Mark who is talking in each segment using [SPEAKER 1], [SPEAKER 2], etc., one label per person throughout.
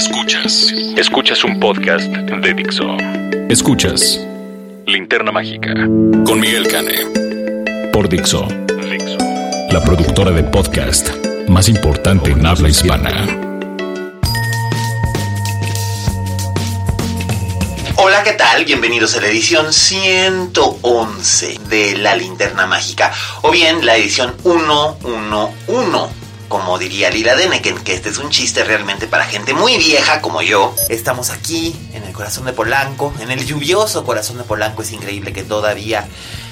[SPEAKER 1] Escuchas. Escuchas un podcast de Dixo. Escuchas Linterna Mágica con Miguel Cane. Por Dixo. Dixo. La productora de podcast más importante en habla hispana.
[SPEAKER 2] Hola, ¿qué tal? Bienvenidos a la edición 111 de La Linterna Mágica, o bien la edición 111 como diría Lila Deneken, que este es un chiste realmente para gente muy vieja como yo. Estamos aquí, en el corazón de Polanco, en el lluvioso corazón de Polanco. Es increíble que todavía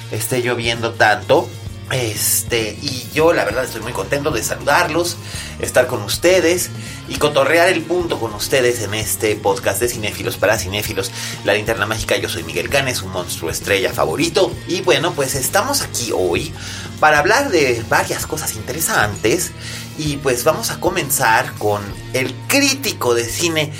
[SPEAKER 2] esté lloviendo tanto. Este, y yo la verdad estoy muy contento de saludarlos, estar con ustedes y cotorrear el punto con ustedes en este podcast de cinéfilos para cinéfilos. La linterna mágica, yo soy Miguel Canes, un monstruo estrella favorito. Y bueno, pues estamos aquí hoy para hablar de varias cosas interesantes. Y pues vamos a comenzar con el crítico de cine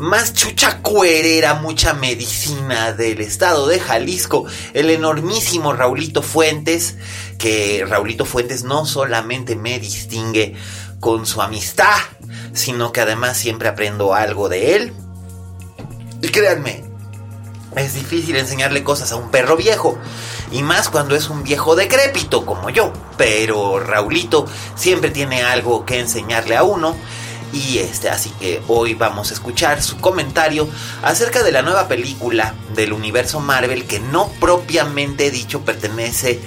[SPEAKER 2] más chucha cuerera, mucha medicina del estado de Jalisco, el enormísimo Raulito Fuentes, que Raulito Fuentes no solamente me distingue con su amistad, sino que además siempre aprendo algo de él. Y créanme, es difícil enseñarle cosas a un perro viejo. Y más cuando es un viejo decrépito como yo. Pero Raulito siempre tiene algo que enseñarle a uno. Y este, así que hoy vamos a escuchar su comentario acerca de la nueva película del universo Marvel que no propiamente dicho pertenece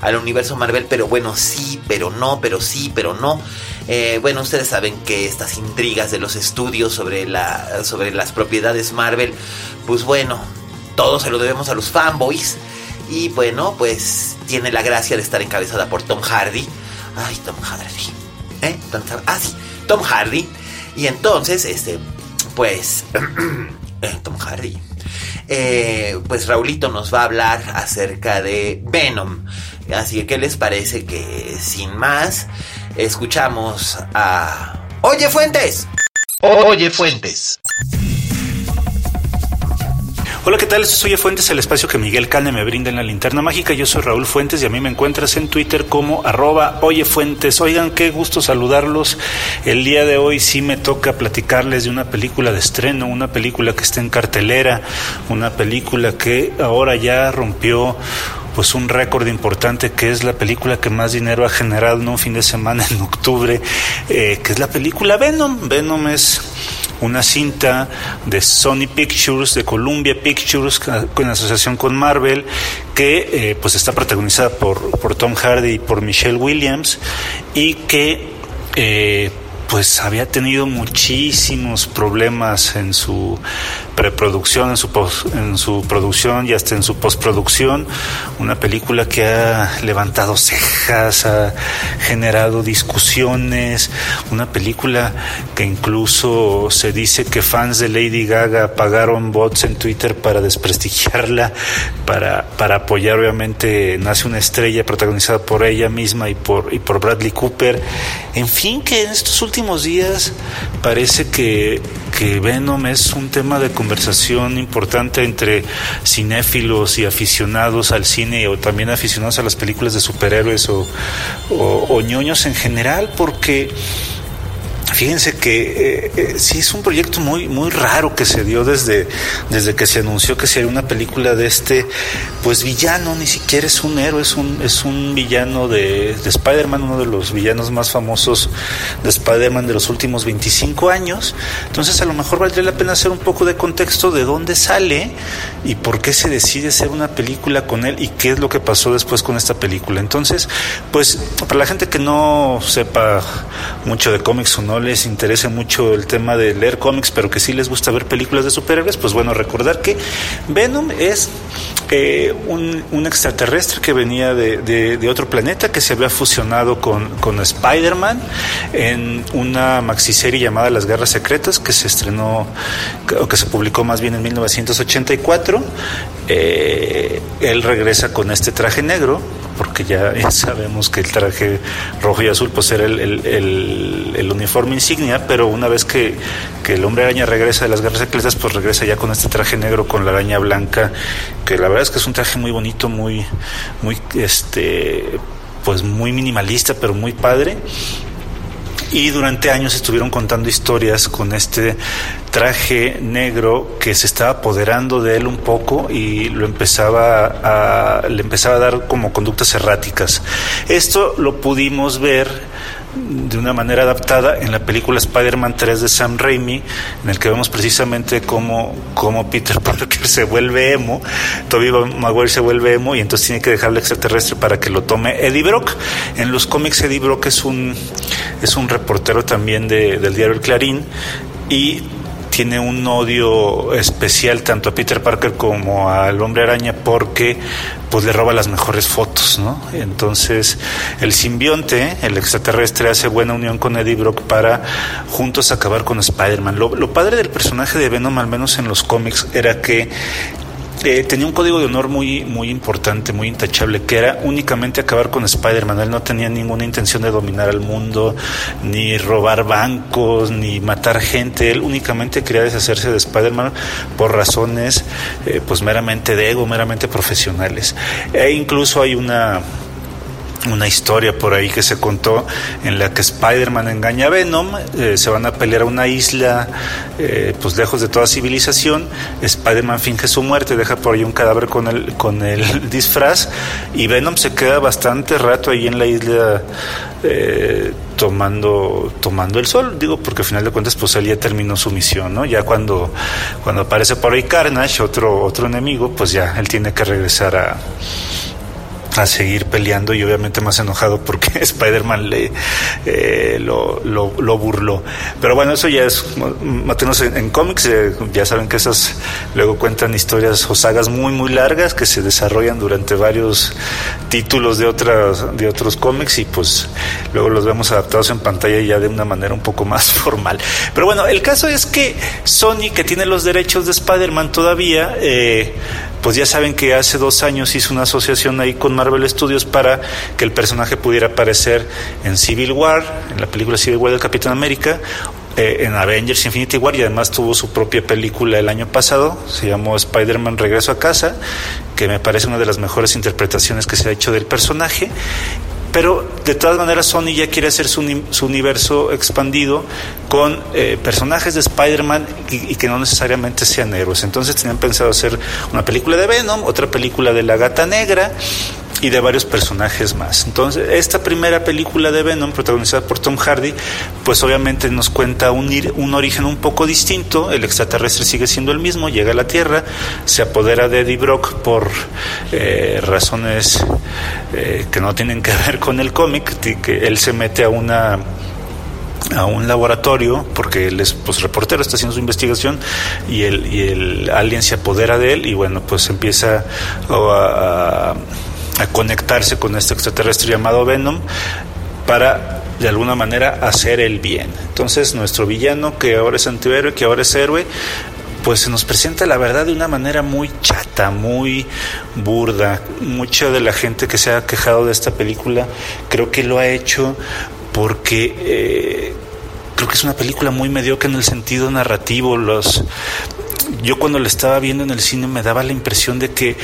[SPEAKER 2] al universo Marvel, pero bueno, sí, pero no, pero sí, pero no. Eh, bueno, ustedes saben que estas intrigas de los estudios sobre, la, sobre las propiedades Marvel, pues bueno, todo se lo debemos a los fanboys. Y bueno, pues tiene la gracia de estar encabezada por Tom Hardy. Ay, Tom Hardy. ¿Eh? Ah, sí, Tom Hardy. Y entonces, este, pues, eh, Tom Hardy. Eh, pues Raulito nos va a hablar acerca de Venom. Así que, ¿qué les parece que sin más escuchamos a... Oye Fuentes? Oye Fuentes.
[SPEAKER 3] Hola, ¿qué tal? Soy Fuentes, el espacio que Miguel Cane me brinda en la linterna mágica. Yo soy Raúl Fuentes y a mí me encuentras en Twitter como arroba Oye Fuentes. Oigan, qué gusto saludarlos. El día de hoy sí me toca platicarles de una película de estreno, una película que está en cartelera, una película que ahora ya rompió pues un récord importante que es la película que más dinero ha generado en un fin de semana en octubre, eh, que es la película Venom. Venom es una cinta de Sony Pictures, de Columbia Pictures, en asociación con Marvel, que eh, pues está protagonizada por, por Tom Hardy y por Michelle Williams y que eh, pues había tenido muchísimos problemas en su preproducción, en su, en su producción y hasta en su postproducción. Una película que ha levantado cejas, ha generado discusiones, una película que incluso se dice que fans de Lady Gaga pagaron bots en Twitter para desprestigiarla, para, para apoyar obviamente Nace una estrella protagonizada por ella misma y por, y por Bradley Cooper. En fin, que en estos últimos días parece que, que Venom es un tema de conversación importante entre cinéfilos y aficionados al cine o también aficionados a las películas de superhéroes o, o ñoños en general, porque Fíjense que eh, eh, sí es un proyecto muy muy raro que se dio desde, desde que se anunció que sería una película de este pues villano, ni siquiera es un héroe, es un, es un villano de, de Spider-Man, uno de los villanos más famosos de Spider-Man de los últimos 25 años. Entonces a lo mejor valdría la pena hacer un poco de contexto de dónde sale y por qué se decide hacer una película con él y qué es lo que pasó después con esta película. Entonces, pues para la gente que no sepa mucho de cómics o no les interese mucho el tema de leer cómics, pero que sí les gusta ver películas de superhéroes, pues bueno, recordar que Venom es eh, un, extraterrestre que venía de, otro planeta que se había fusionado con, con Spider-Man en una maxiserie llamada Las Guerras Secretas que se estrenó o que se publicó más bien en 1984. Eh, él regresa con este traje negro porque ya, sabemos que el traje rojo y azul pues era el, uniforme insignia, pero una vez que, el hombre araña regresa de las guerras secretas, pues regresa ya con este traje negro con la araña blanca, que la verdad es que es un traje muy bonito, muy, muy, este, pues muy minimalista, pero muy padre y durante años estuvieron contando historias con este traje negro que se estaba apoderando de él un poco y lo empezaba a, le empezaba a dar como conductas erráticas. Esto lo pudimos ver de una manera adaptada en la película Spider-Man 3 de Sam Raimi, en el que vemos precisamente cómo, cómo Peter Parker se vuelve emo, Tobey Maguire se vuelve emo y entonces tiene que dejarle extraterrestre para que lo tome Eddie Brock. En los cómics Eddie Brock es un, es un reportero también del diario El Clarín y tiene un odio especial tanto a Peter Parker como al hombre araña porque pues le roba las mejores fotos, ¿no? Entonces el simbionte, el extraterrestre, hace buena unión con Eddie Brock para juntos acabar con Spider-Man. Lo, lo padre del personaje de Venom, al menos en los cómics, era que eh, tenía un código de honor muy, muy importante, muy intachable, que era únicamente acabar con Spider-Man. Él no tenía ninguna intención de dominar al mundo, ni robar bancos, ni matar gente. Él únicamente quería deshacerse de Spider-Man por razones eh, pues meramente de ego, meramente profesionales. E incluso hay una una historia por ahí que se contó en la que Spider-Man engaña a Venom, eh, se van a pelear a una isla eh, pues lejos de toda civilización, Spider-Man finge su muerte, deja por ahí un cadáver con el, con el disfraz y Venom se queda bastante rato ahí en la isla eh, tomando, tomando el sol, digo, porque al final de cuentas pues él ya terminó su misión, ¿no? Ya cuando, cuando aparece por ahí Carnage, otro, otro enemigo, pues ya él tiene que regresar a a seguir peleando y obviamente más enojado porque Spider-Man le eh, lo, lo, burló. Pero bueno, eso ya es matenos en, cómics, eh, ya saben que esas luego cuentan historias o sagas muy muy largas que se desarrollan durante varios títulos de otras de otros cómics y pues luego los vemos adaptados en pantalla ya de una manera un poco más formal. Pero bueno, el caso es que Sony que tiene los derechos de Spider-Man todavía eh, pues ya saben que hace dos años hizo una asociación ahí con Marvel Studios para que el personaje pudiera aparecer en Civil War, en la película Civil War del Capitán América, eh, en Avengers Infinity War y además tuvo su propia película el año pasado, se llamó Spider-Man Regreso a Casa, que me parece una de las mejores interpretaciones que se ha hecho del personaje pero de todas maneras Sony ya quiere hacer su, universo expandido con eh, personajes de Spider-Man y, que no necesariamente sean héroes. Entonces tenían pensado hacer una película de Venom, otra película de la Gata Negra y de varios personajes más. Entonces, esta primera película de Venom, protagonizada por Tom Hardy, pues obviamente nos cuenta un, un origen un poco distinto. El extraterrestre sigue siendo el mismo, llega a la Tierra, se apodera de Eddie Brock por eh, razones eh, que no tienen que ver con el cómic, que él se mete a una a un laboratorio porque él es pues reportero está haciendo su investigación y el y el alien se apodera de él y bueno pues empieza a a conectarse con este extraterrestre llamado Venom para de alguna manera hacer el bien. Entonces nuestro villano, que ahora es antihéroe, que ahora es héroe, pues se nos presenta la verdad de una manera muy chata, muy burda. Mucha de la gente que se ha quejado de esta película creo que lo ha hecho porque eh, creo que es una película muy mediocre en el sentido narrativo. Los, yo cuando la estaba viendo en el cine me daba la impresión de que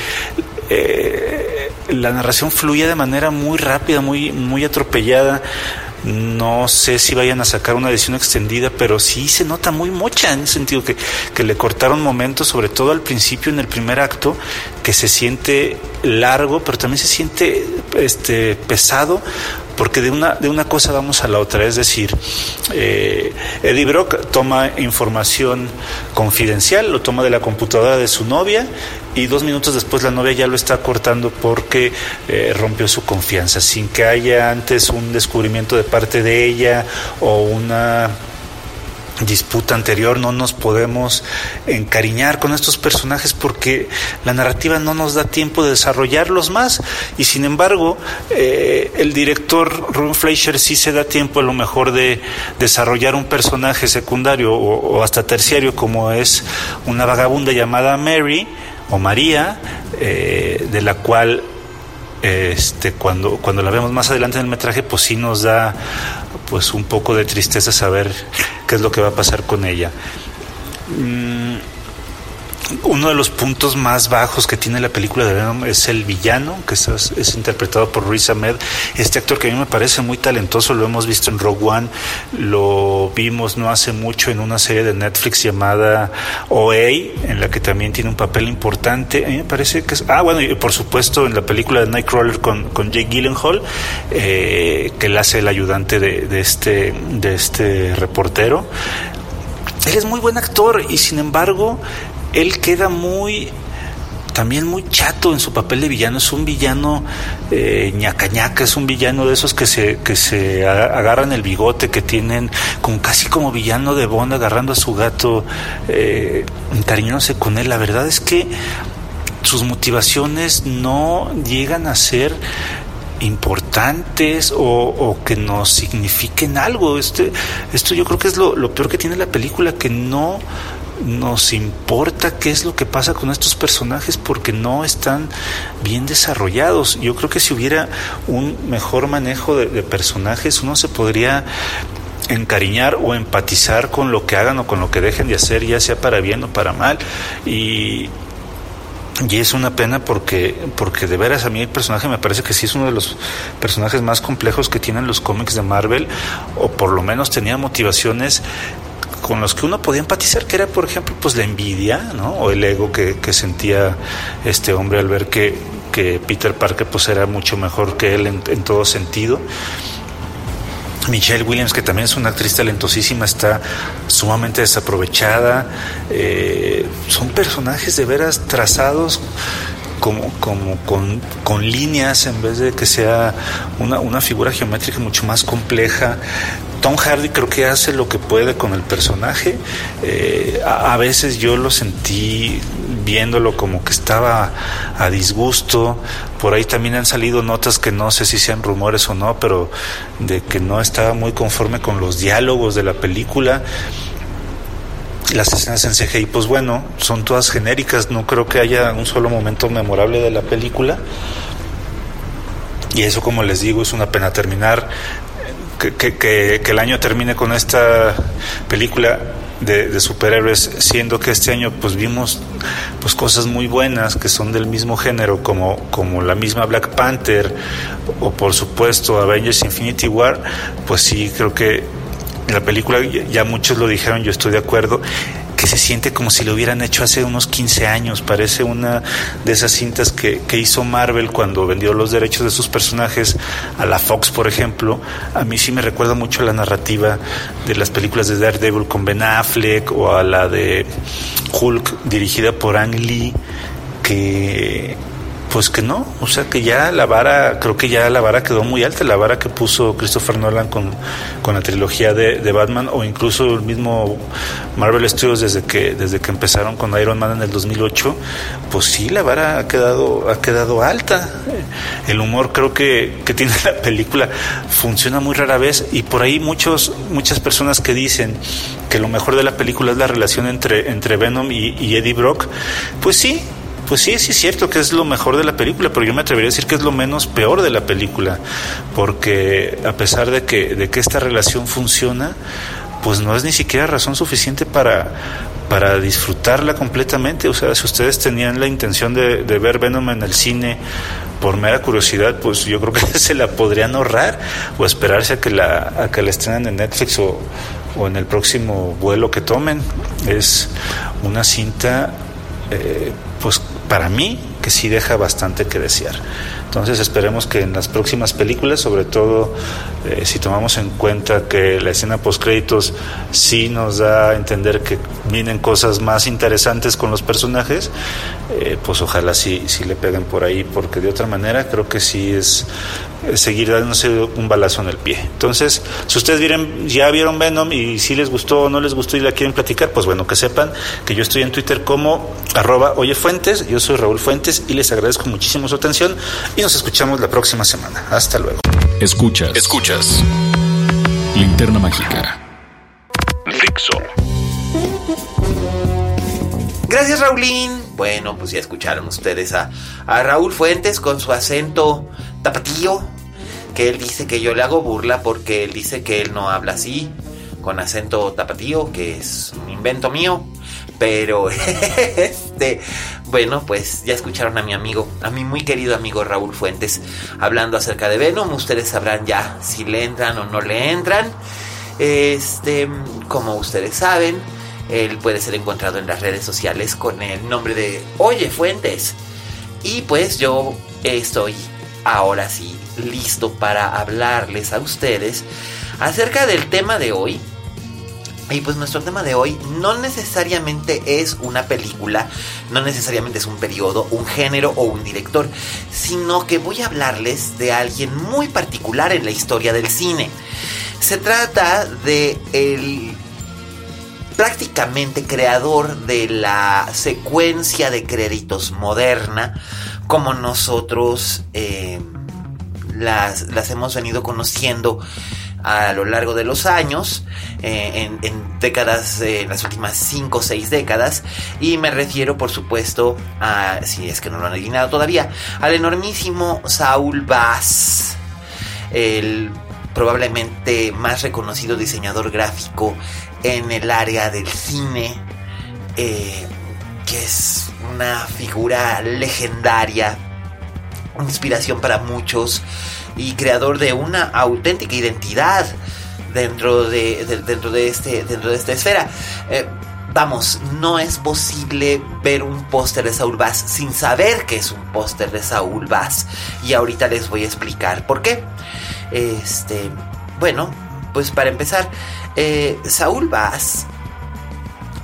[SPEAKER 3] eh, la narración fluye de manera muy rápida, muy, muy atropellada. No sé si vayan a sacar una edición extendida, pero sí se nota muy mocha en el sentido que, que le cortaron momentos, sobre todo al principio en el primer acto, que se siente largo, pero también se siente este, pesado, porque de una, de una cosa vamos a la otra, es decir, eh, Eddie Brock toma información confidencial, lo toma de la computadora de su novia y dos minutos después la novia ya lo está cortando porque eh, rompió su confianza, sin que haya antes un descubrimiento de parte de ella o una disputa anterior no nos podemos encariñar con estos personajes porque la narrativa no nos da tiempo de desarrollarlos más. Y sin embargo eh, el director Ron Fleischer sí se da tiempo a lo mejor de desarrollar un personaje secundario o, hasta terciario como es una vagabunda llamada Mary o María eh, de la cual este, cuando, cuando la vemos más adelante en el metraje, pues sí nos da pues un poco de tristeza saber qué es lo que va a pasar con ella. Mm, uno de los puntos más bajos que tiene la película de Venom es el villano, que es, interpretado por Riz Ahmed. Este actor que a mí me parece muy talentoso, lo hemos visto en Rogue One, lo vimos no hace mucho en una serie de Netflix llamada OA, en la que también tiene un papel importante. A mí me parece que es. Ah, bueno, y por supuesto en la película de Nightcrawler con, con Jake Gyllenhaal, eh, que él hace el ayudante de, este, de este reportero. Él es muy buen actor y sin embargo él queda muy también muy chato en su papel de villano. Es un villano eh, es un villano de esos que se, que se agarran el bigote, que tienen como casi como villano de Bond agarrando a su gato, eh, encariñándose con él. La verdad es que sus motivaciones no llegan a ser importantes o, que nos signifiquen algo. Este, esto yo creo que es lo, lo peor que tiene la película, que no nos importa qué es lo que pasa con estos personajes porque no están bien desarrollados. Yo creo que si hubiera un mejor manejo de, personajes, uno se podría encariñar o empatizar con lo que hagan o con lo que dejen de hacer, ya sea para bien o para mal. Y, y es una pena porque, porque de veras a mí el personaje me parece que sí es uno de los personajes más complejos que tienen los cómics de Marvel, o por lo menos tenía motivaciones con los que uno podía empatizar, que era, por ejemplo, pues la envidia, ¿no? O el ego que, sentía este hombre al ver que, que, Peter Parker pues era mucho mejor que él en, todo sentido. Michelle Williams, que también es una actriz talentosísima, está sumamente desaprovechada. Eh, son personajes de veras trazados como, como con, con, líneas en vez de que sea una, una figura geométrica mucho más compleja. Tom Hardy creo que hace lo que puede con el personaje. Eh, a, veces yo lo sentí viéndolo como que estaba a disgusto. Por ahí también han salido notas que no sé si sean rumores o no, pero de que no estaba muy conforme con los diálogos de la película. Las escenas en CGI, pues bueno, son todas genéricas. No creo que haya un solo momento memorable de la película. Y eso, como les digo, es una pena terminar que, que, el año termine con esta película de, superhéroes, siendo que este año pues vimos pues cosas muy buenas que son del mismo género como, como la misma Black Panther o por supuesto Avengers Infinity War, pues sí creo que la película ya muchos lo dijeron, yo estoy de acuerdo que se siente como si lo hubieran hecho hace unos 15 años. Parece una de esas cintas que, que, hizo Marvel cuando vendió los derechos de sus personajes a la Fox, por ejemplo. A mí sí me recuerda mucho a la narrativa de las películas de Daredevil con Ben Affleck o a la de Hulk dirigida por Ang Lee, que pues que no, o sea que ya la vara, creo que ya la vara quedó muy alta, la vara que puso Christopher Nolan con, con la trilogía de, Batman o incluso el mismo Marvel Studios desde que, desde que empezaron con Iron Man en el 2008, pues sí, la vara ha quedado, ha quedado alta. El humor creo que, que tiene la película funciona muy rara vez y por ahí muchos, muchas personas que dicen que lo mejor de la película es la relación entre, entre Venom y Eddie Brock, pues sí, pues sí, sí es cierto que es lo mejor de la película, pero yo me atrevería a decir que es lo menos peor de la película, porque a pesar de que, de que esta relación funciona, pues no es ni siquiera razón suficiente para, para disfrutarla completamente. O sea, si ustedes tenían la intención de, ver Venom en el cine por mera curiosidad, pues yo creo que se la podrían ahorrar o esperarse a que la, a que la estrenen en Netflix o, o en el próximo vuelo que tomen. Es una cinta eh, pues para mí que sí deja bastante que desear. Entonces esperemos que en las próximas películas, sobre todo eh, si tomamos en cuenta que la escena post créditos sí nos da a entender que vienen cosas más interesantes con los personajes, eh, pues ojalá sí, sí le peguen por ahí, porque de otra manera creo que sí es seguir dándose un balazo en el pie. Entonces, si ustedes vieron, ya vieron Venom y si les gustó o no les gustó y la quieren platicar, pues bueno, que sepan que yo estoy en Twitter como arroba oyefuentes, yo soy Raúl Fuentes y les agradezco muchísimo su atención y nos escuchamos la próxima semana. Hasta luego.
[SPEAKER 1] Escuchas. Escuchas. Linterna Mágica. Fixo.
[SPEAKER 2] Gracias, Raulín. Bueno, pues ya escucharon ustedes a, a Raúl Fuentes con su acento tapatío, que él dice que yo le hago burla porque él dice que él no habla así, con acento tapatío, que es un invento mío. Pero, este, bueno, pues ya escucharon a mi amigo, a mi muy querido amigo Raúl Fuentes, hablando acerca de Venom. Ustedes sabrán ya si le entran o no le entran. Este, como ustedes saben, él puede ser encontrado en las redes sociales con el nombre de Oye Fuentes. Y pues yo estoy ahora sí listo para hablarles a ustedes acerca del tema de hoy. Y pues nuestro tema de hoy no necesariamente es una película, no necesariamente es un periodo, un género o un director, sino que voy a hablarles de alguien muy particular en la historia del cine. Se trata de el prácticamente creador de la secuencia de créditos moderna, como nosotros eh, las, las, hemos venido conociendo a lo largo de los años, eh, en, décadas, eh, en las últimas 5 o 6 décadas, y me refiero por supuesto a, si es que no lo han adivinado todavía, al enormísimo Saul Bass, el probablemente más reconocido diseñador gráfico en el área del cine, eh, que es una figura legendaria, inspiración para muchos y creador de una auténtica identidad dentro de, dentro de este dentro de esta esfera. Eh, vamos, no es posible ver un póster de Saul Bass sin saber que es un póster de Saul Bass y ahorita les voy a explicar por qué. Este, bueno, pues para empezar, eh, Saúl Bass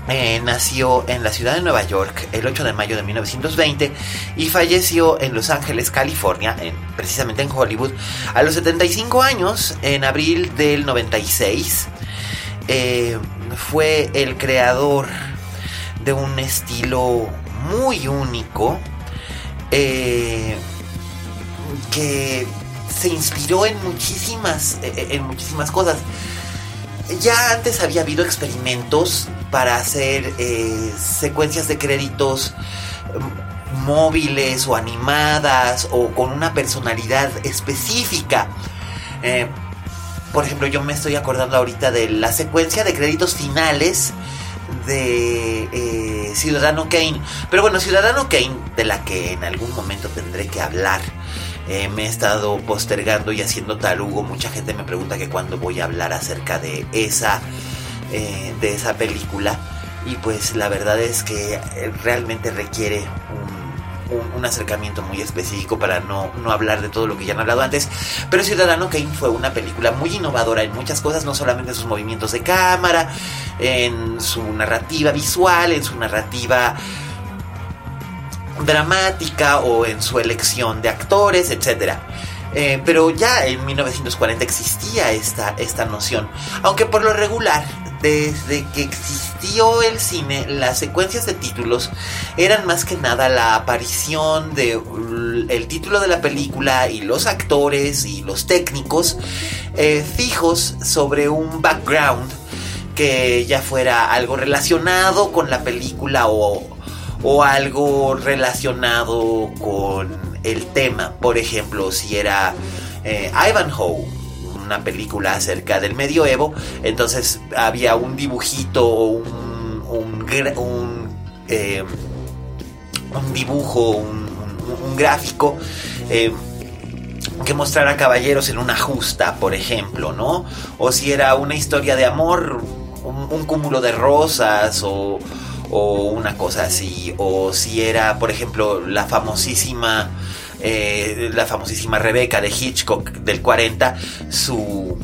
[SPEAKER 2] eh, nació en la ciudad de Nueva York el 8 de mayo de 1920 y falleció en Los Ángeles, California, precisamente en Hollywood, a los 75 años, en abril del 96. Eh, fue el creador de un estilo muy único que se inspiró en muchísimas, en muchísimas cosas ya antes había habido experimentos para hacer eh, secuencias de créditos móviles o animadas o con una personalidad específica. Eh, por ejemplo, yo me estoy acordando ahorita de la secuencia de créditos finales de eh, Ciudadano Kane. Pero bueno, Ciudadano Kane, de la que en algún momento tendré que hablar me he estado postergando y haciendo tarugo. Mucha gente me pregunta que cuándo voy a hablar acerca de esa, eh, de esa película. Y pues la verdad es que realmente requiere un, un, acercamiento muy específico para no, no, hablar de todo lo que ya han hablado antes. Pero Ciudadano Kane fue una película muy innovadora en muchas cosas, no solamente en sus movimientos de cámara, en su narrativa visual, en su narrativa dramática o en su elección de actores, etc. Eh, pero ya en 1940 existía esta, esta noción, aunque por lo regular, desde que existió el cine, las secuencias de títulos eran más que nada la aparición de título de la película y los actores y los técnicos eh, fijos sobre un background que ya fuera algo relacionado con la película o o algo relacionado con el tema. Por ejemplo, si era eh, Ivanhoe, una película acerca del medioevo, entonces había un dibujito o un, un, eh, dibujo, un, gráfico. Eh, que mostrara caballeros en una justa, por ejemplo, ¿no? O si era una historia de amor, un cúmulo de rosas o, o una cosa así, o si era, por ejemplo, la famosísima, eh, la famosísima Rebeca de Hitchcock del 40, su,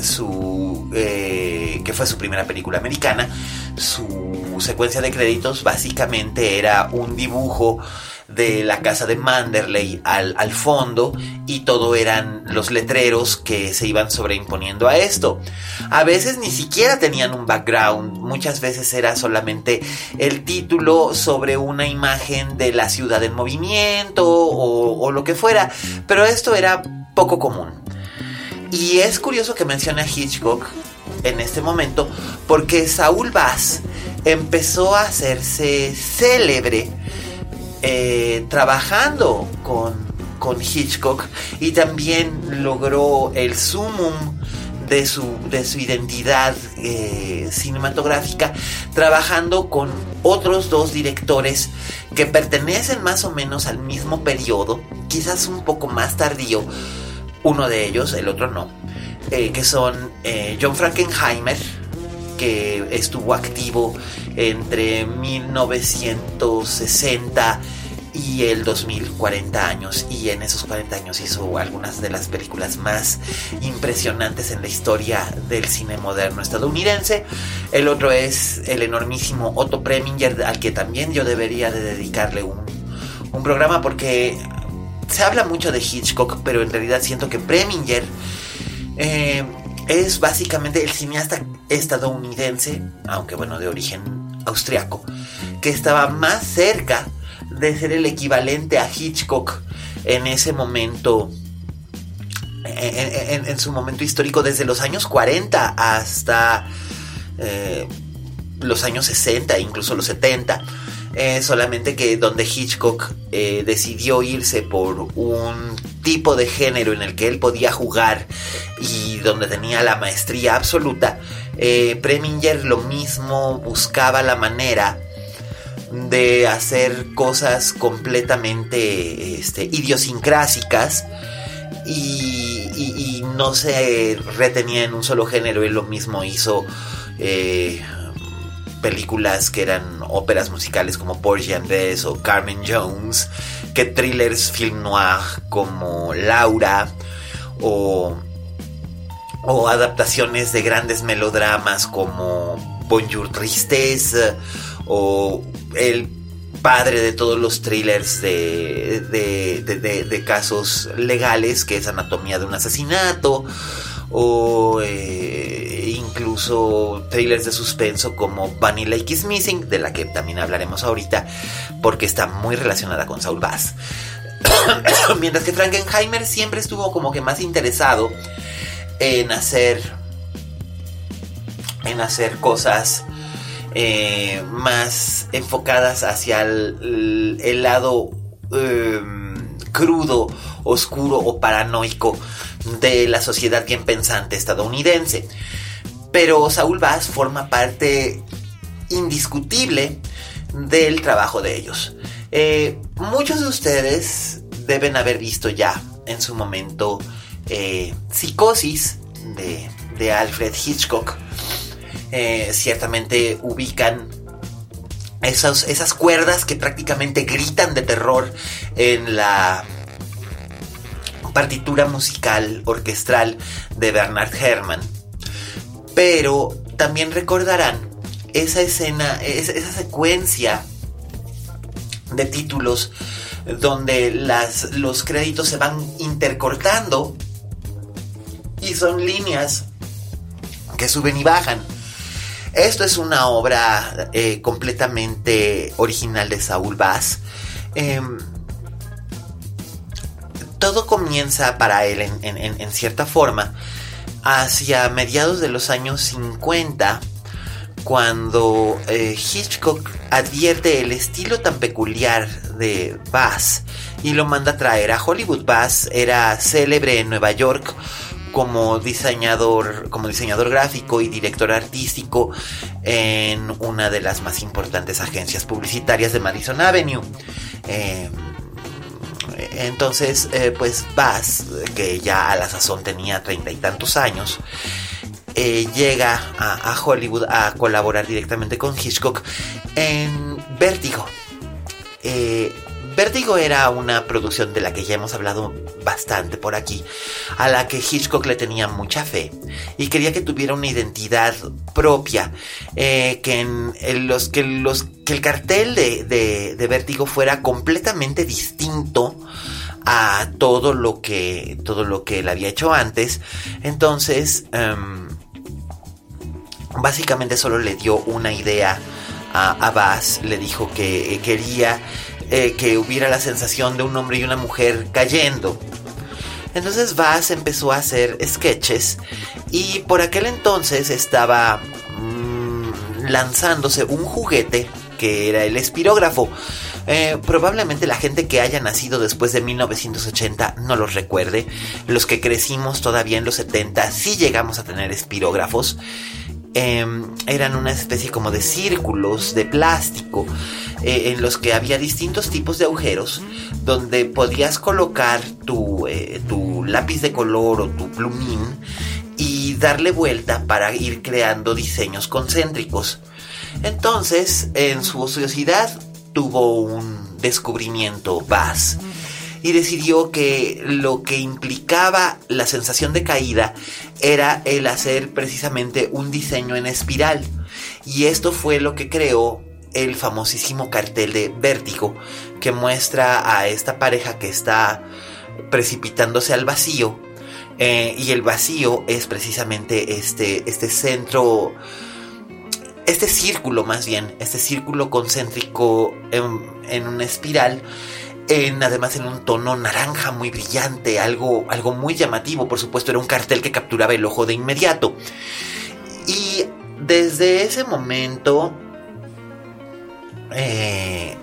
[SPEAKER 2] su, eh, que fue su primera película americana, su secuencia de créditos básicamente era un dibujo de la casa de Manderley al, al, fondo y todo eran los letreros que se iban sobreimponiendo a esto. A veces ni siquiera tenían un background, muchas veces era solamente el título sobre una imagen de la ciudad en movimiento o, o lo que fuera, pero esto era poco común. Y es curioso que mencione a Hitchcock en este momento porque Saúl Bass empezó a hacerse célebre eh, trabajando con, Hitchcock y también logró el sumum de su, de su identidad eh, cinematográfica trabajando con otros dos directores que pertenecen más o menos al mismo periodo, quizás un poco más tardío, uno de ellos, el otro no, eh, que son John Frankenheimer, que estuvo activo entre 1960 y el 2040 años y en esos 40 años hizo algunas de las películas más impresionantes en la historia del cine moderno estadounidense. El otro es el enormísimo Otto Preminger al que también yo debería de dedicarle un, un programa porque se habla mucho de Hitchcock pero en realidad siento que Preminger eh, es básicamente el cineasta estadounidense, aunque bueno, de origen austriaco, que estaba más cerca de ser el equivalente a Hitchcock en ese momento, en, su momento histórico, desde los años 40 hasta eh, los años 60, incluso los 70. Eh, solamente que donde Hitchcock eh, decidió irse por un tipo de género en el que él podía jugar y donde tenía la maestría absoluta, eh, Preminger lo mismo buscaba la manera de hacer cosas completamente este, idiosincrásicas y, no se retenía en un solo género. Él lo mismo hizo eh, películas que eran óperas musicales como Porgy Andrés o Carmen Jones, que thrillers film noir como Laura o, o adaptaciones de grandes melodramas como Bonjour Tristesse o el padre de todos los thrillers de, de, de, casos legales, que es Anatomía de un asesinato, o eh, incluso trailers de suspenso como Bunny Lake is Missing, de la que también hablaremos ahorita, porque está muy relacionada con Saul Bass. Mientras que Frankenheimer siempre estuvo como que más interesado en hacer en hacer cosas eh, más enfocadas hacia el, lado em, crudo, oscuro o paranoico de la sociedad bien pensante estadounidense. Pero Saúl Bass forma parte indiscutible del trabajo de ellos. Eh, muchos de ustedes deben haber visto ya en su momento eh, Psicosis de, Alfred Hitchcock. Eh, ciertamente ubican esas cuerdas que prácticamente gritan de terror en la partitura musical orquestral de Bernard Herrmann. Pero también recordarán esa escena, esa secuencia de títulos donde los créditos se van intercortando y son líneas que suben y bajan. Esto es una obra eh, completamente original de Saúl Bass. Em, todo comienza para él en, cierta forma hacia mediados de los años 50 cuando eh, Hitchcock advierte el estilo tan peculiar de Bass y lo manda a traer a Hollywood. Bass era célebre en Nueva York como diseñador, como diseñador gráfico y director artístico en una de las más importantes agencias publicitarias de Madison Avenue. Eh, entonces, eh, pues Bass, que ya a la sazón tenía treinta y tantos años, eh, llega a, Hollywood a colaborar directamente con Hitchcock en Vértigo. Eh, Vértigo era una producción de la que ya hemos hablado bastante por aquí, a la que Hitchcock le tenía mucha fe y quería que tuviera una identidad propia, eh, que, los, que, los, que el cartel de, de, Vértigo fuera completamente distinto a todo lo que todo lo que él había hecho antes. Entonces em, básicamente solo le dio una idea a, a Bass le dijo que quería eh, que hubiera la sensación de un hombre y una mujer cayendo. Entonces Bass empezó a hacer sketches y por aquel entonces estaba mm, lanzándose un juguete que era el espirógrafo. Eh, probablemente la gente que haya nacido después de 1980 no los recuerde. Los que crecimos todavía en los 70 sí llegamos a tener espirógrafos. Em, eran una especie como de círculos de plástico eh, en los que había distintos tipos de agujeros donde podías colocar tu, eh, tu lápiz de color o tu plumín y darle vuelta para ir creando diseños concéntricos. Entonces, en su ociosidad, tuvo un descubrimiento Bass y decidió que lo que implicaba la sensación de caída era el hacer precisamente un diseño en espiral. Y esto fue lo que creó el famosísimo cartel de Vértigo, que muestra a esta pareja que está precipitándose al vacío. Eh, y el vacío es precisamente este, este centro, este círculo más bien, este círculo concéntrico en, en una espiral además en un tono naranja muy brillante, algo, algo muy llamativo, por supuesto era un cartel que capturaba el ojo de inmediato. Y desde ese momento eh,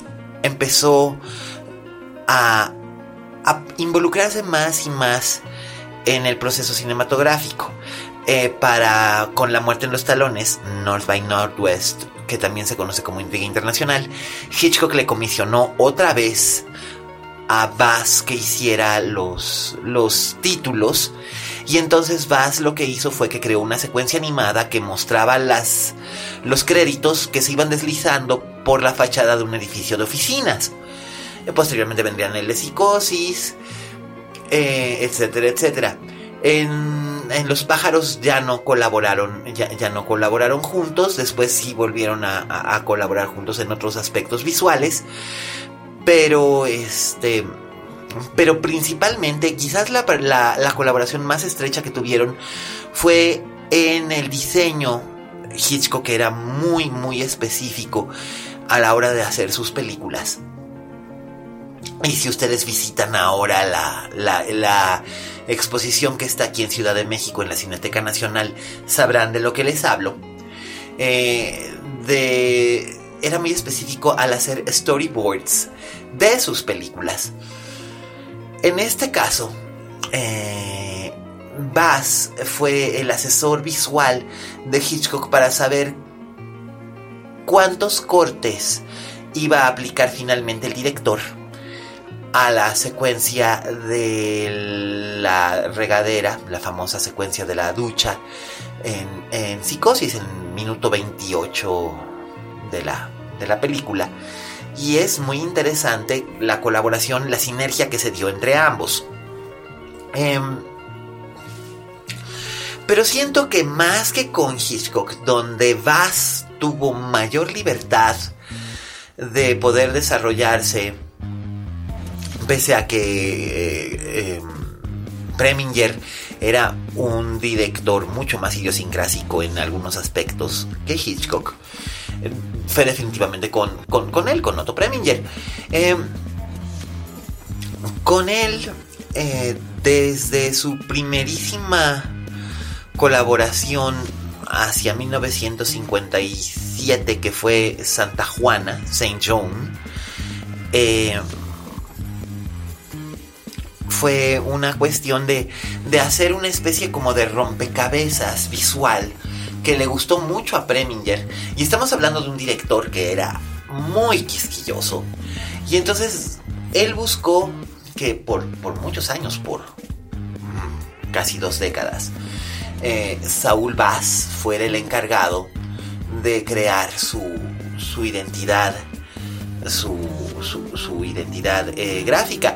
[SPEAKER 2] empezó a, involucrarse más y más en el proceso cinematográfico. Eh, para Con la muerte en los talones, North by Northwest, que también se conoce como Intriga Internacional, Hitchcock le comisionó otra vez a Bass que hiciera los, los títulos. Y entonces Bass lo que hizo fue que creó una secuencia animada que mostraba las, los créditos que se iban deslizando por la fachada de un edificio de oficinas. Eh, posteriormente vendrían el de psicosis, eh, etcétera, etcétera. En, Los pájaros ya no colaboraron, ya, no colaboraron juntos, después sí volvieron a, colaborar juntos en otros aspectos visuales. Pero este. Pero principalmente, quizás la, colaboración más estrecha que tuvieron fue en el diseño. Hitchcock era muy, muy específico a la hora de hacer sus películas. Y si ustedes visitan ahora la, la, exposición que está aquí en Ciudad de México en la Cineteca Nacional, sabrán de lo que les hablo. Eh, era muy específico al hacer storyboards de sus películas. En este caso, eh, Bass fue el asesor visual de Hitchcock para saber cuántos cortes iba a aplicar finalmente el director a la secuencia de la regadera, la famosa secuencia de la ducha en, en Psicosis, en minuto 28 de la, de la película. Y es muy interesante la colaboración, la sinergia que se dio entre ambos. Em, pero siento que más que con Hitchcock, donde Bass tuvo mayor libertad de poder desarrollarse, pese a que eh, em, Preminger era un director mucho más idiosincrásico en algunos aspectos que Hitchcock fue definitivamente con, él, con Otto Preminger. Eh, con él, eh, desde su primerísima colaboración hacia 1957, que fue Santa Juana, Saint John, eh, fue una cuestión de, de hacer una especie como de rompecabezas visual que le gustó mucho a Preminger. Y estamos hablando de un director que era muy quisquilloso. Y entonces él buscó que por, muchos años, por mm, casi dos décadas, eh, Saúl Bass fuera el encargado de crear su, su identidad, su, su, identidad eh, gráfica.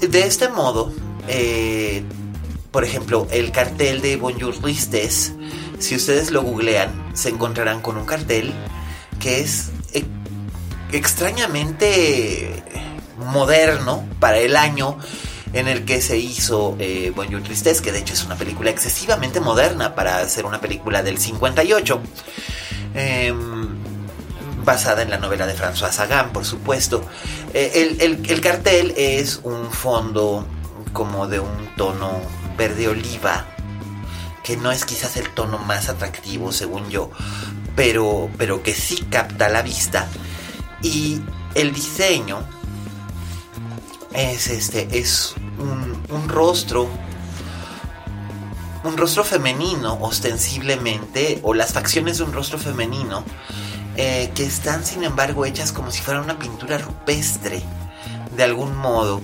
[SPEAKER 2] De este modo, eh, por ejemplo, el cartel de Bonjour Tristes, si ustedes lo googlean, se encontrarán con un cartel que es extrañamente moderno para el año en el que se hizo eh, Bonjour Tristesse, que de hecho es una película excesivamente moderna para ser una película del 58. Em, basada en la novela de François Sagan, por supuesto. Eh, el, cartel es un fondo como de un tono verde oliva, que no es quizás el tono más atractivo, según yo, pero, pero que sí capta la vista. Y el diseño es este, es un, rostro, un rostro femenino ostensiblemente, o las facciones de un rostro femenino, eh, que están sin embargo hechas como si fuera una pintura rupestre, de algún modo,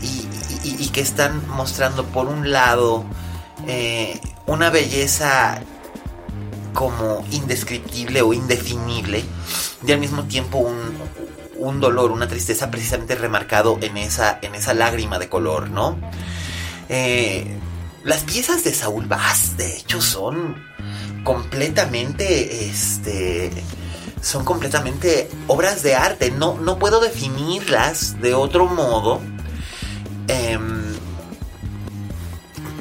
[SPEAKER 2] y, que están mostrando por un lado eh, una belleza como indescriptible o indefinible, y al mismo tiempo un, un dolor, una tristeza precisamente remarcado en esa, en esa lágrima de color, ¿no? Eh, las piezas de Saúl Bass, de hecho, son completamente, este, son completamente obras de arte. No, no puedo definirlas de otro modo. Em,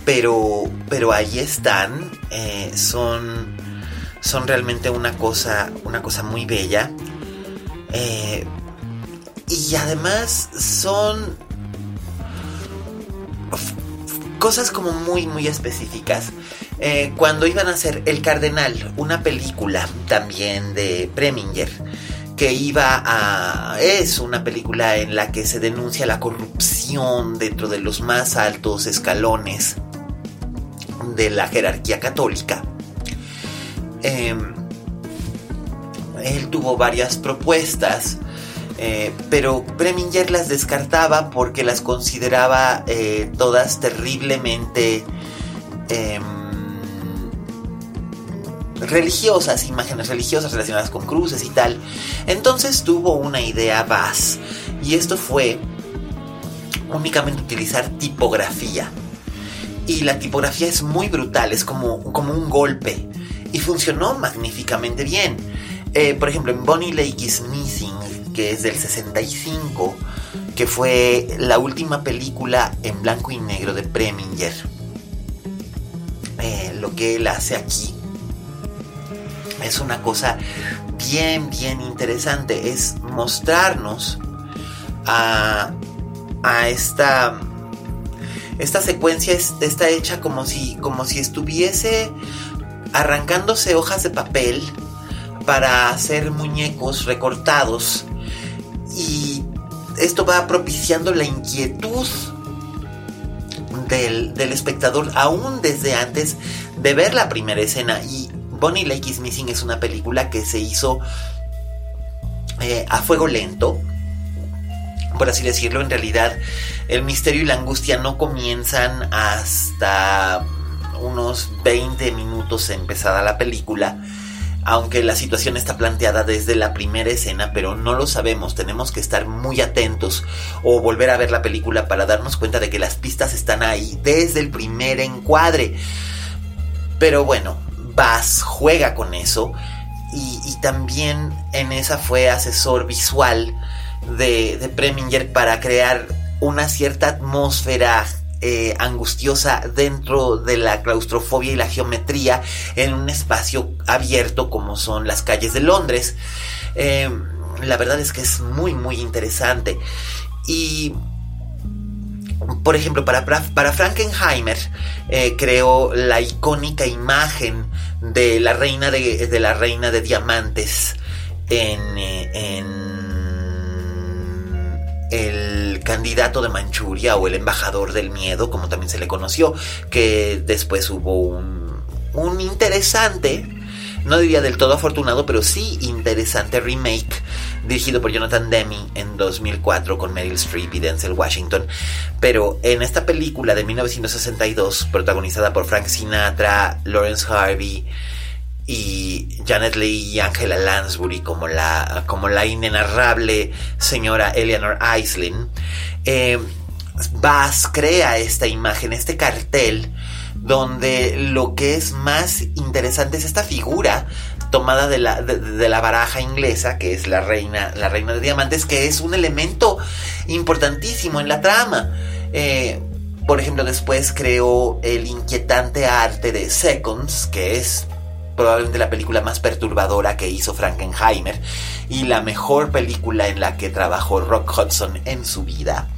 [SPEAKER 2] pero, pero ahí están. Eh, son, son realmente una cosa, una cosa muy bella. Eh, y además son cosas como muy, muy específicas. Eh, cuando iban a hacer El Cardenal, una película también de Preminger, que iba a... es una película en la que se denuncia la corrupción dentro de los más altos escalones de la jerarquía católica. Em, él tuvo varias propuestas eh, pero Preminger las descartaba porque las consideraba eh, todas terriblemente em, religiosas, imágenes religiosas relacionadas con cruces y tal. Entonces tuvo una idea Bass y esto fue únicamente utilizar tipografía. Y la tipografía es muy brutal, es como, como un golpe. Y funcionó magníficamente bien. Eh, por ejemplo, en Bonnie Lake is Missing que es del 65, que fue la última película en blanco y negro de Preminger. Eh, lo que él hace aquí es una cosa bien, bien interesante. Es mostrarnos a, a esta, esta secuencia está hecha como si, como si estuviese arrancándose hojas de papel para hacer muñecos recortados y esto va propiciando la inquietud del, espectador aún desde antes de ver la primera escena. Y Bonnie Lake is Missing es una película que se hizo eh, a fuego lento, por así decirlo. En realidad, el misterio y la angustia no comienzan hasta unos 20 minutos empezada la película aunque la situación está planteada desde la primera escena, pero no lo sabemos, tenemos que estar muy atentos o volver a ver la película para darnos cuenta de que las pistas están ahí desde el primer encuadre. Pero bueno, Bass juega con eso y, también en esa fue asesor visual de, de Preminger para crear una cierta atmósfera eh, angustiosa dentro de la claustrofobia y la geometría en un espacio abierto como son las calles de Londres. Em, la verdad es que es muy muy interesante. Y por ejemplo, para, para Frankenheimer eh, creó la icónica imagen de la reina de, la reina de diamantes en, eh, en el candidato de Manchuria o el embajador del miedo, como también se le conoció, que después hubo un, interesante, no diría del todo afortunado, pero sí interesante remake dirigido por Jonathan Demme en 2004 con Meryl Streep y Denzel Washington. Pero en esta película de 1962, protagonizada por Frank Sinatra, Lawrence Harvey y Janet Leigh y Angela Lansbury como la, como la inenarrable señora Eleanor Aislinn, eh, Bass crea esta imagen, este cartel, donde lo que es más interesante es esta figura tomada de la, de, la baraja inglesa, que es la reina, la reina de diamantes, que es un elemento importantísimo en la trama. Eh, por ejemplo, después creó el inquietante arte de Seconds, que es probablemente la película más perturbadora que hizo Frankenheimer y la mejor película en la que trabajó Rock Hudson en su vida.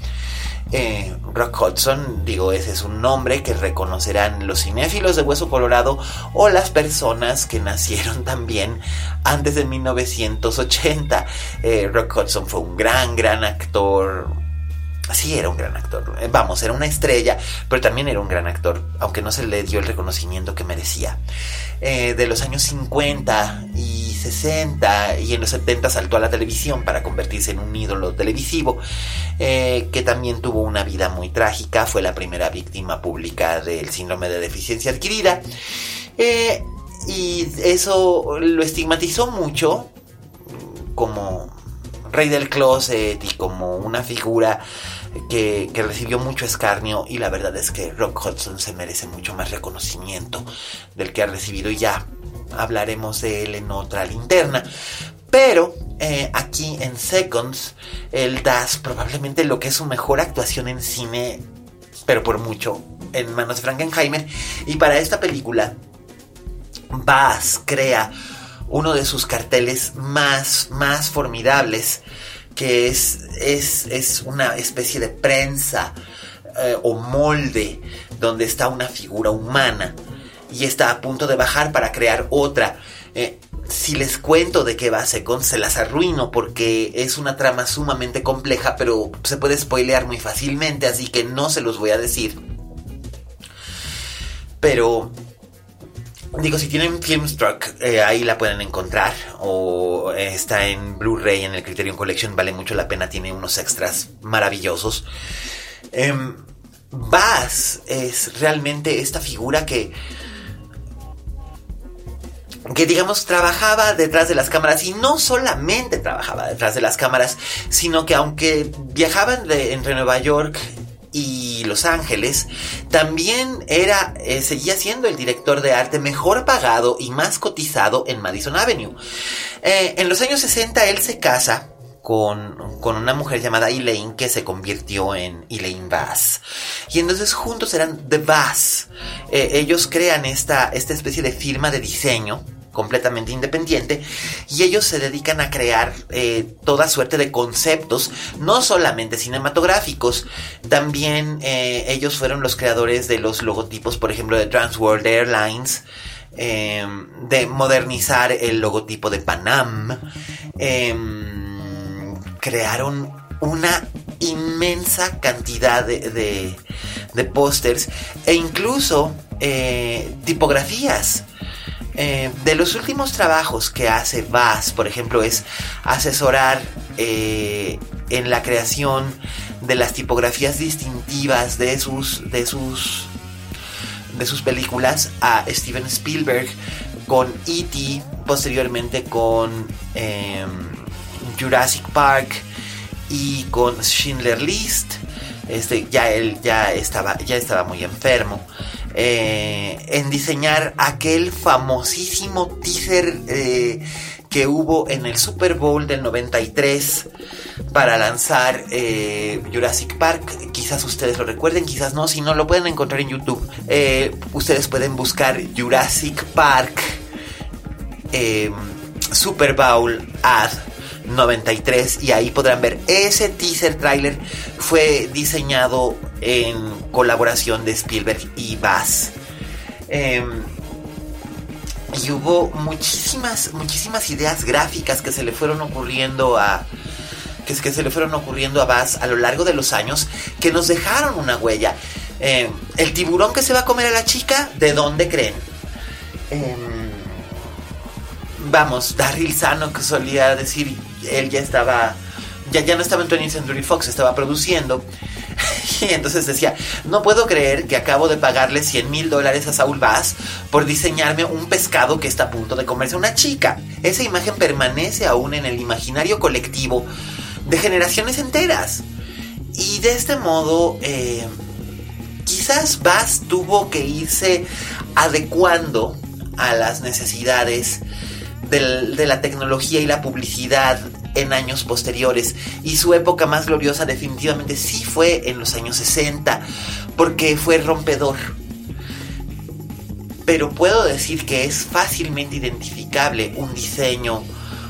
[SPEAKER 2] Eh, Rock Hudson, digo, ese es un nombre que reconocerán los cinéfilos de Hueso Colorado o las personas que nacieron también antes de 1980. Eh, Rock Hudson fue un gran, gran actor, sí era un gran actor. Eh, vamos, era una estrella, pero también era un gran actor, aunque no se le dio el reconocimiento que merecía. Eh, de los años 50 y 60 y en los 70 saltó a la televisión para convertirse en un ídolo televisivo, eh, que también tuvo una vida muy trágica, fue la primera víctima pública del síndrome de deficiencia adquirida. y eso lo estigmatizó mucho como rey del closet y como una figura que, recibió mucho escarnio y la verdad es que Rock Hudson se merece mucho más reconocimiento del que ha recibido y ya hablaremos de él en otra linterna. Pero eh, aquí en Seconds, él da probablemente lo que es su mejor actuación en cine, pero por mucho, en manos de Frankenheimer. Y para esta película, Bass crea uno de sus carteles más, más formidables que es, es, una especie de prensa eh, o molde donde está una figura humana y está a punto de bajar para crear otra. Eh, si les cuento de qué va Second, se las arruino porque es una trama sumamente compleja, pero se puede spoilear muy fácilmente, así que no se los voy a decir. Pero Digo, si tienen Filmstruck, eh, ahí la pueden encontrar. O eh, está en Blu-ray en el Criterion Collection, vale mucho la pena, tiene unos extras maravillosos. Eh, es realmente esta figura que. Que digamos trabajaba detrás de las cámaras y no solamente trabajaba detrás de las cámaras, sino que aunque viajaban entre Nueva York y Los Ángeles, también era, eh, seguía siendo el director de arte mejor pagado y más cotizado en Madison Avenue. Eh, en los años 60 él se casa con, una mujer llamada Elaine que se convirtió en Elaine Bass. Y entonces juntos eran The Bass. Eh, ellos crean esta, esta especie de firma de diseño completamente independiente y ellos se dedican a crear eh, toda suerte de conceptos, no solamente cinematográficos, también eh, ellos fueron los creadores de los logotipos, por ejemplo, de Trans World Airlines, em, de modernizar el logotipo de Panam, em, crearon una inmensa cantidad de, de, de pósters e incluso eh, tipografías. Eh, de los últimos trabajos que hace Bass, por ejemplo, es asesorar eh, en la creación de las tipografías distintivas de sus, de sus, de sus películas a Steven Spielberg con E.T., posteriormente con em, Jurassic Park y con Schindler List. Este, ya él ya estaba, ya estaba muy enfermo. Eh, en diseñar aquel famosísimo teaser eh, que hubo en el Super Bowl del 93 para lanzar eh, Jurassic Park. Quizás ustedes lo recuerden, quizás no. Si no, lo pueden encontrar en YouTube. ustedes pueden buscar Jurassic Park Super Bowl ad 93 y ahí podrán ver ese teaser trailer fue diseñado en colaboración de Spielberg y Bass. Em, y hubo muchísimas, muchísimas ideas gráficas que se le fueron ocurriendo a. Que, se le fueron ocurriendo a Bass a lo largo de los años que nos dejaron una huella. Em, el tiburón que se va a comer a la chica, ¿de dónde creen? Em, vamos, Daryl Sano que solía decir, él ya estaba, ya, ya no estaba en 20th Century Fox, estaba produciendo. Y entonces decía, no puedo creer que acabo de pagarle 100 mil dólares a Saúl Bass por diseñarme un pescado que está a punto de comerse una chica. Esa imagen permanece aún en el imaginario colectivo de generaciones enteras. Y de este modo, eh, quizás Bass tuvo que irse adecuando a las necesidades de la tecnología y la publicidad en años posteriores. Y su época más gloriosa definitivamente sí fue en los años 60, porque fue rompedor. Pero puedo decir que es fácilmente identificable un diseño,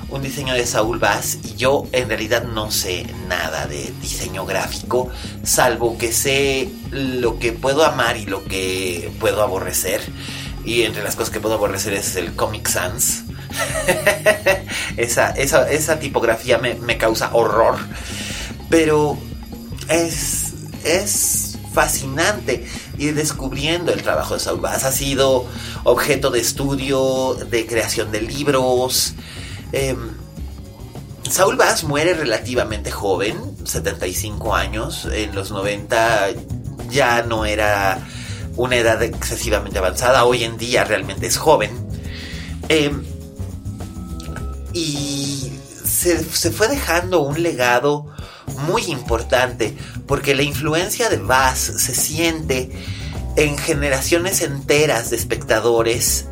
[SPEAKER 2] un diseño de Saúl Bass, y yo en realidad no sé nada de diseño gráfico, salvo que sé lo que puedo amar y lo que puedo aborrecer. Y entre las cosas que puedo aborrecer es el Comic Sans esa, esa, tipografía me, causa horror. Pero es, es fascinante ir descubriendo el trabajo de Saul Bass. Ha sido objeto de estudio, de creación de libros. Eh, Saul Bass muere relativamente joven, 75 años. En los 90 ya no era una edad excesivamente avanzada. Hoy en día realmente es joven. Em, y se, fue dejando un legado muy importante porque la influencia de Bass se siente en generaciones enteras de espectadores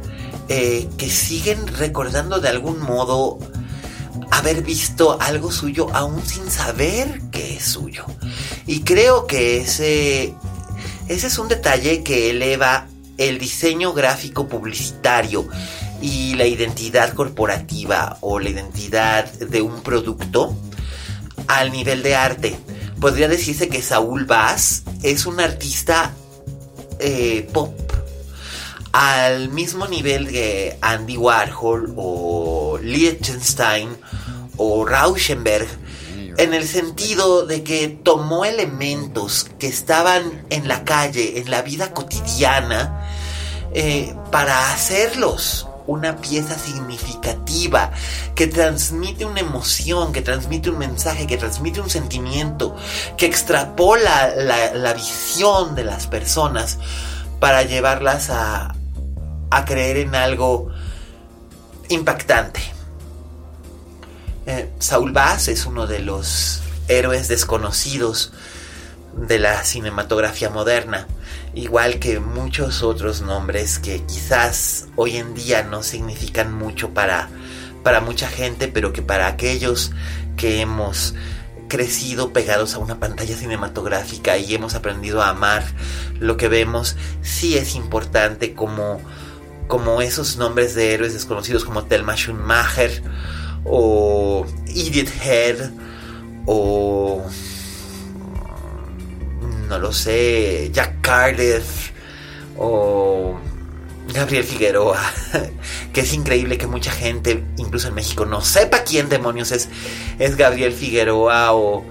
[SPEAKER 2] eh, que siguen recordando de algún modo haber visto algo suyo aún sin saber que es suyo. Y creo que ese, ese es un detalle que eleva el diseño gráfico publicitario y la identidad corporativa o la identidad de un producto al nivel de arte. Podría decirse que Saúl Bass es un artista eh, pop al mismo nivel que Andy Warhol o Liechtenstein o Rauschenberg en el sentido de que tomó elementos que estaban en la calle, en la vida cotidiana, eh, para hacerlos una pieza significativa que transmite una emoción, que transmite un mensaje, que transmite un sentimiento, que extrapola la, visión de las personas para llevarlas a, creer en algo impactante. Eh, Saul Bass es uno de los héroes desconocidos de la cinematografía moderna igual que muchos otros nombres que quizás hoy en día no significan mucho para, para mucha gente, pero que para aquellos que hemos crecido pegados a una pantalla cinematográfica y hemos aprendido a amar lo que vemos, sí es importante como, como esos nombres de héroes desconocidos como Thelma Schumacher o Edith Head o no lo sé, Jack Cardiff o Gabriel Figueroa, que es increíble que mucha gente, incluso en México, no sepa quién demonios es, es Gabriel Figueroa o,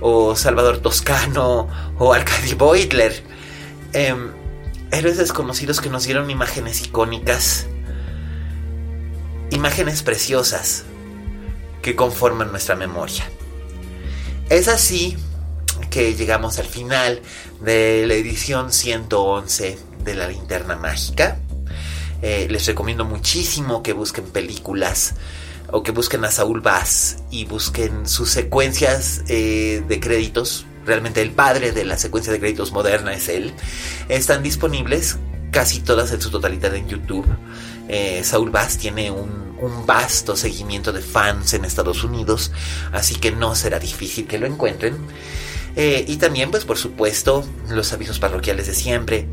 [SPEAKER 2] o Salvador Toscano o Arcadi Beutler. Em, héroes desconocidos que nos dieron imágenes icónicas, imágenes preciosas que conforman nuestra memoria. Es así que llegamos al final de la edición 111 de la linterna mágica. Eh, les recomiendo muchísimo que busquen películas o que busquen a Saúl Bass y busquen sus secuencias eh, de créditos. Realmente el padre de la secuencia de créditos moderna es él. Están disponibles casi todas en su totalidad en YouTube. Eh, Saúl Bass tiene un, un, vasto seguimiento de fans en Estados Unidos, así que no será difícil que lo encuentren. Eh, y también, pues por supuesto, los avisos parroquiales de siempre.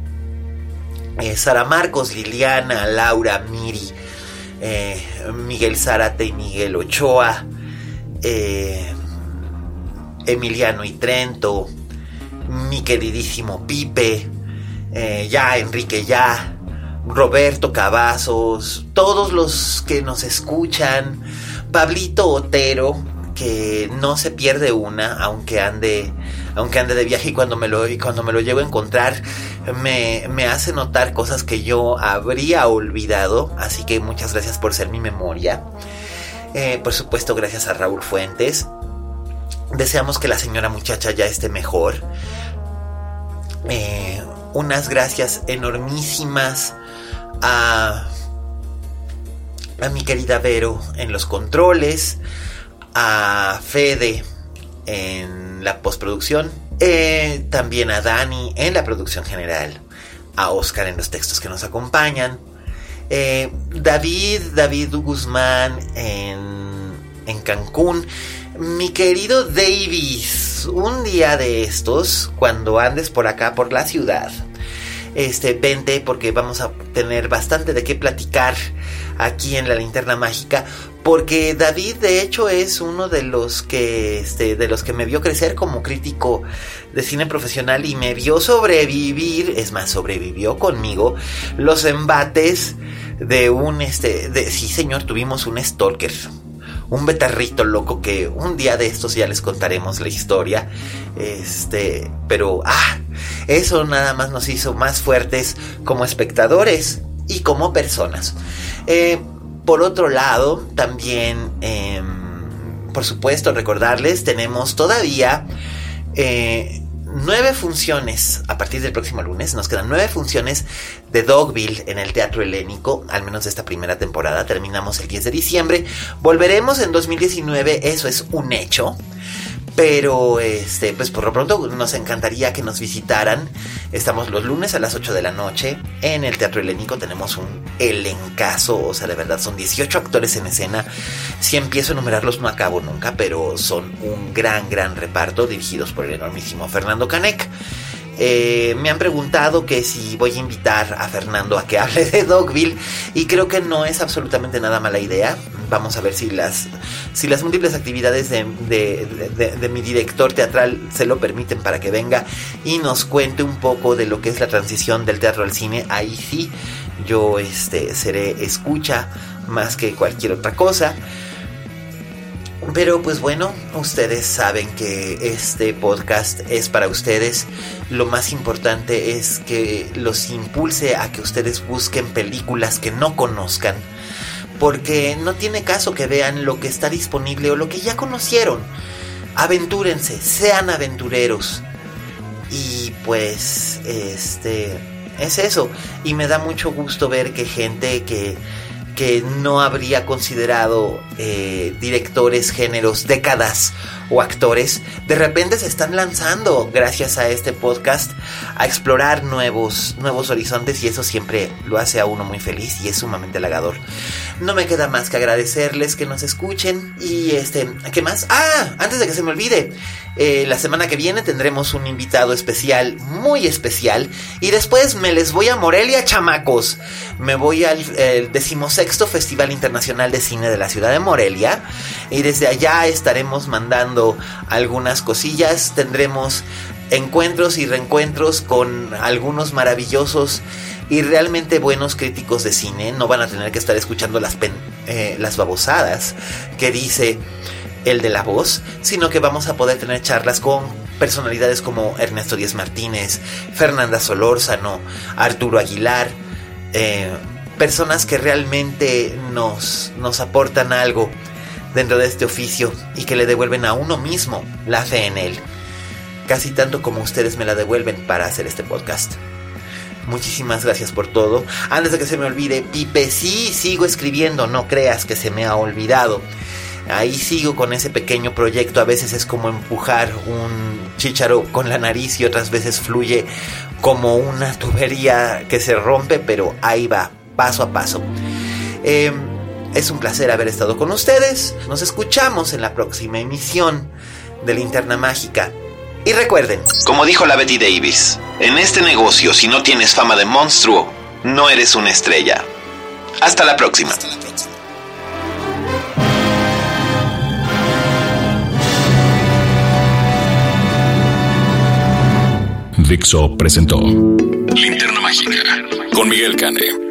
[SPEAKER 2] Eh, Sara Marcos, Liliana, Laura, Miri, eh, Miguel Zárate y Miguel Ochoa, Emiliano y Trento, mi queridísimo Pipe, ya Enrique ya, Roberto Cavazos, todos los que nos escuchan, Pablito Otero, que no se pierde una, aunque ande, aunque ande de viaje y cuando me lo, cuando me lo llevo a encontrar, me, hace notar cosas que yo habría olvidado. Así que muchas gracias por ser mi memoria. Eh, por supuesto, gracias a Raúl Fuentes. Deseamos que la señora muchacha ya esté mejor. Eh, unas gracias enormísimas a, a mi querida Vero en los controles, a Fede en la postproducción, eh, también a Dani en la producción general, a Oscar en los textos que nos acompañan, eh, David, David Guzmán en, en Cancún, mi querido Davis, un día de estos, cuando andes por acá, por la ciudad, este, vente porque vamos a tener bastante de qué platicar aquí en la linterna mágica. Porque David, de hecho, es uno de los que, este, de los que me vio crecer como crítico de cine profesional y me vio sobrevivir, es más, sobrevivió conmigo los embates de un, este, de, sí señor, tuvimos un stalker, un betarrito loco que un día de estos ya les contaremos la historia. Este, pero ah, eso nada más nos hizo más fuertes como espectadores y como personas. Eh, por otro lado, también, em, por supuesto, recordarles, tenemos todavía eh, nueve funciones a partir del próximo lunes. Nos quedan nueve funciones de Dogville en el Teatro Helénico, al menos de esta primera temporada. Terminamos el 10 de diciembre. Volveremos en 2019, eso es un hecho. Pero, este, pues por lo pronto nos encantaría que nos visitaran. Estamos los lunes a las 8 de la noche en el Teatro Helénico. Tenemos un elencazo, o sea, de verdad, son 18 actores en escena. Si empiezo a enumerarlos no acabo nunca, pero son un gran, gran reparto dirigidos por el enormísimo Fernando Canek. Eh, me han preguntado que si voy a invitar a Fernando a que hable de Dogville y creo que no es absolutamente nada mala idea. Vamos a ver si las, si las múltiples actividades de, de, mi director teatral se lo permiten para que venga y nos cuente un poco de lo que es la transición del teatro al cine. Ahí sí, yo este, seré escucha más que cualquier otra cosa. Pero pues bueno, ustedes saben que este podcast es para ustedes. Lo más importante es que los impulse a que ustedes busquen películas que no conozcan. Porque no tiene caso que vean lo que está disponible o lo que ya conocieron. Aventúrense, sean aventureros. Y pues, este, es eso. Y me da mucho gusto ver que gente que que no habría considerado eh, directores, géneros, décadas o actores, de repente se están lanzando gracias a este podcast a explorar nuevos, nuevos horizontes y eso siempre lo hace a uno muy feliz y es sumamente halagador. No me queda más que agradecerles que nos escuchen y este, ¿qué más? Ah, antes de que se me olvide, eh, la semana que viene tendremos un invitado especial, muy especial y después me les voy a Morelia, chamacos. Me voy al decimosexto Festival Internacional de Cine de la ciudad de Morelia y desde allá estaremos mandando algunas cosillas, tendremos encuentros y reencuentros con algunos maravillosos y realmente buenos críticos de cine. No van a tener que estar escuchando las, eh, las babosadas que dice el de la voz, sino que vamos a poder tener charlas con personalidades como Ernesto Díaz Martínez, Fernanda Solórzano, Arturo Aguilar, eh, personas que realmente nos, nos aportan algo dentro de este oficio y que le devuelven a uno mismo la fe en él, casi tanto como ustedes me la devuelven para hacer este podcast. Muchísimas gracias por todo. Antes de que se me olvide, Pipe, sí, sigo escribiendo, no creas que se me ha olvidado. Ahí sigo con ese pequeño proyecto. A veces es como empujar un chícharo con la nariz y otras veces fluye como una tubería que se rompe, pero ahí va, paso a paso. Eh, es un placer haber estado con ustedes. Nos escuchamos en la próxima emisión de Linterna Mágica. Y recuerden,
[SPEAKER 4] como dijo la Betty Davis, en este negocio si no tienes fama de monstruo, no eres una estrella. Hasta la próxima.
[SPEAKER 1] Dixo presentó Linterna Mágica con Miguel Cane.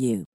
[SPEAKER 5] you.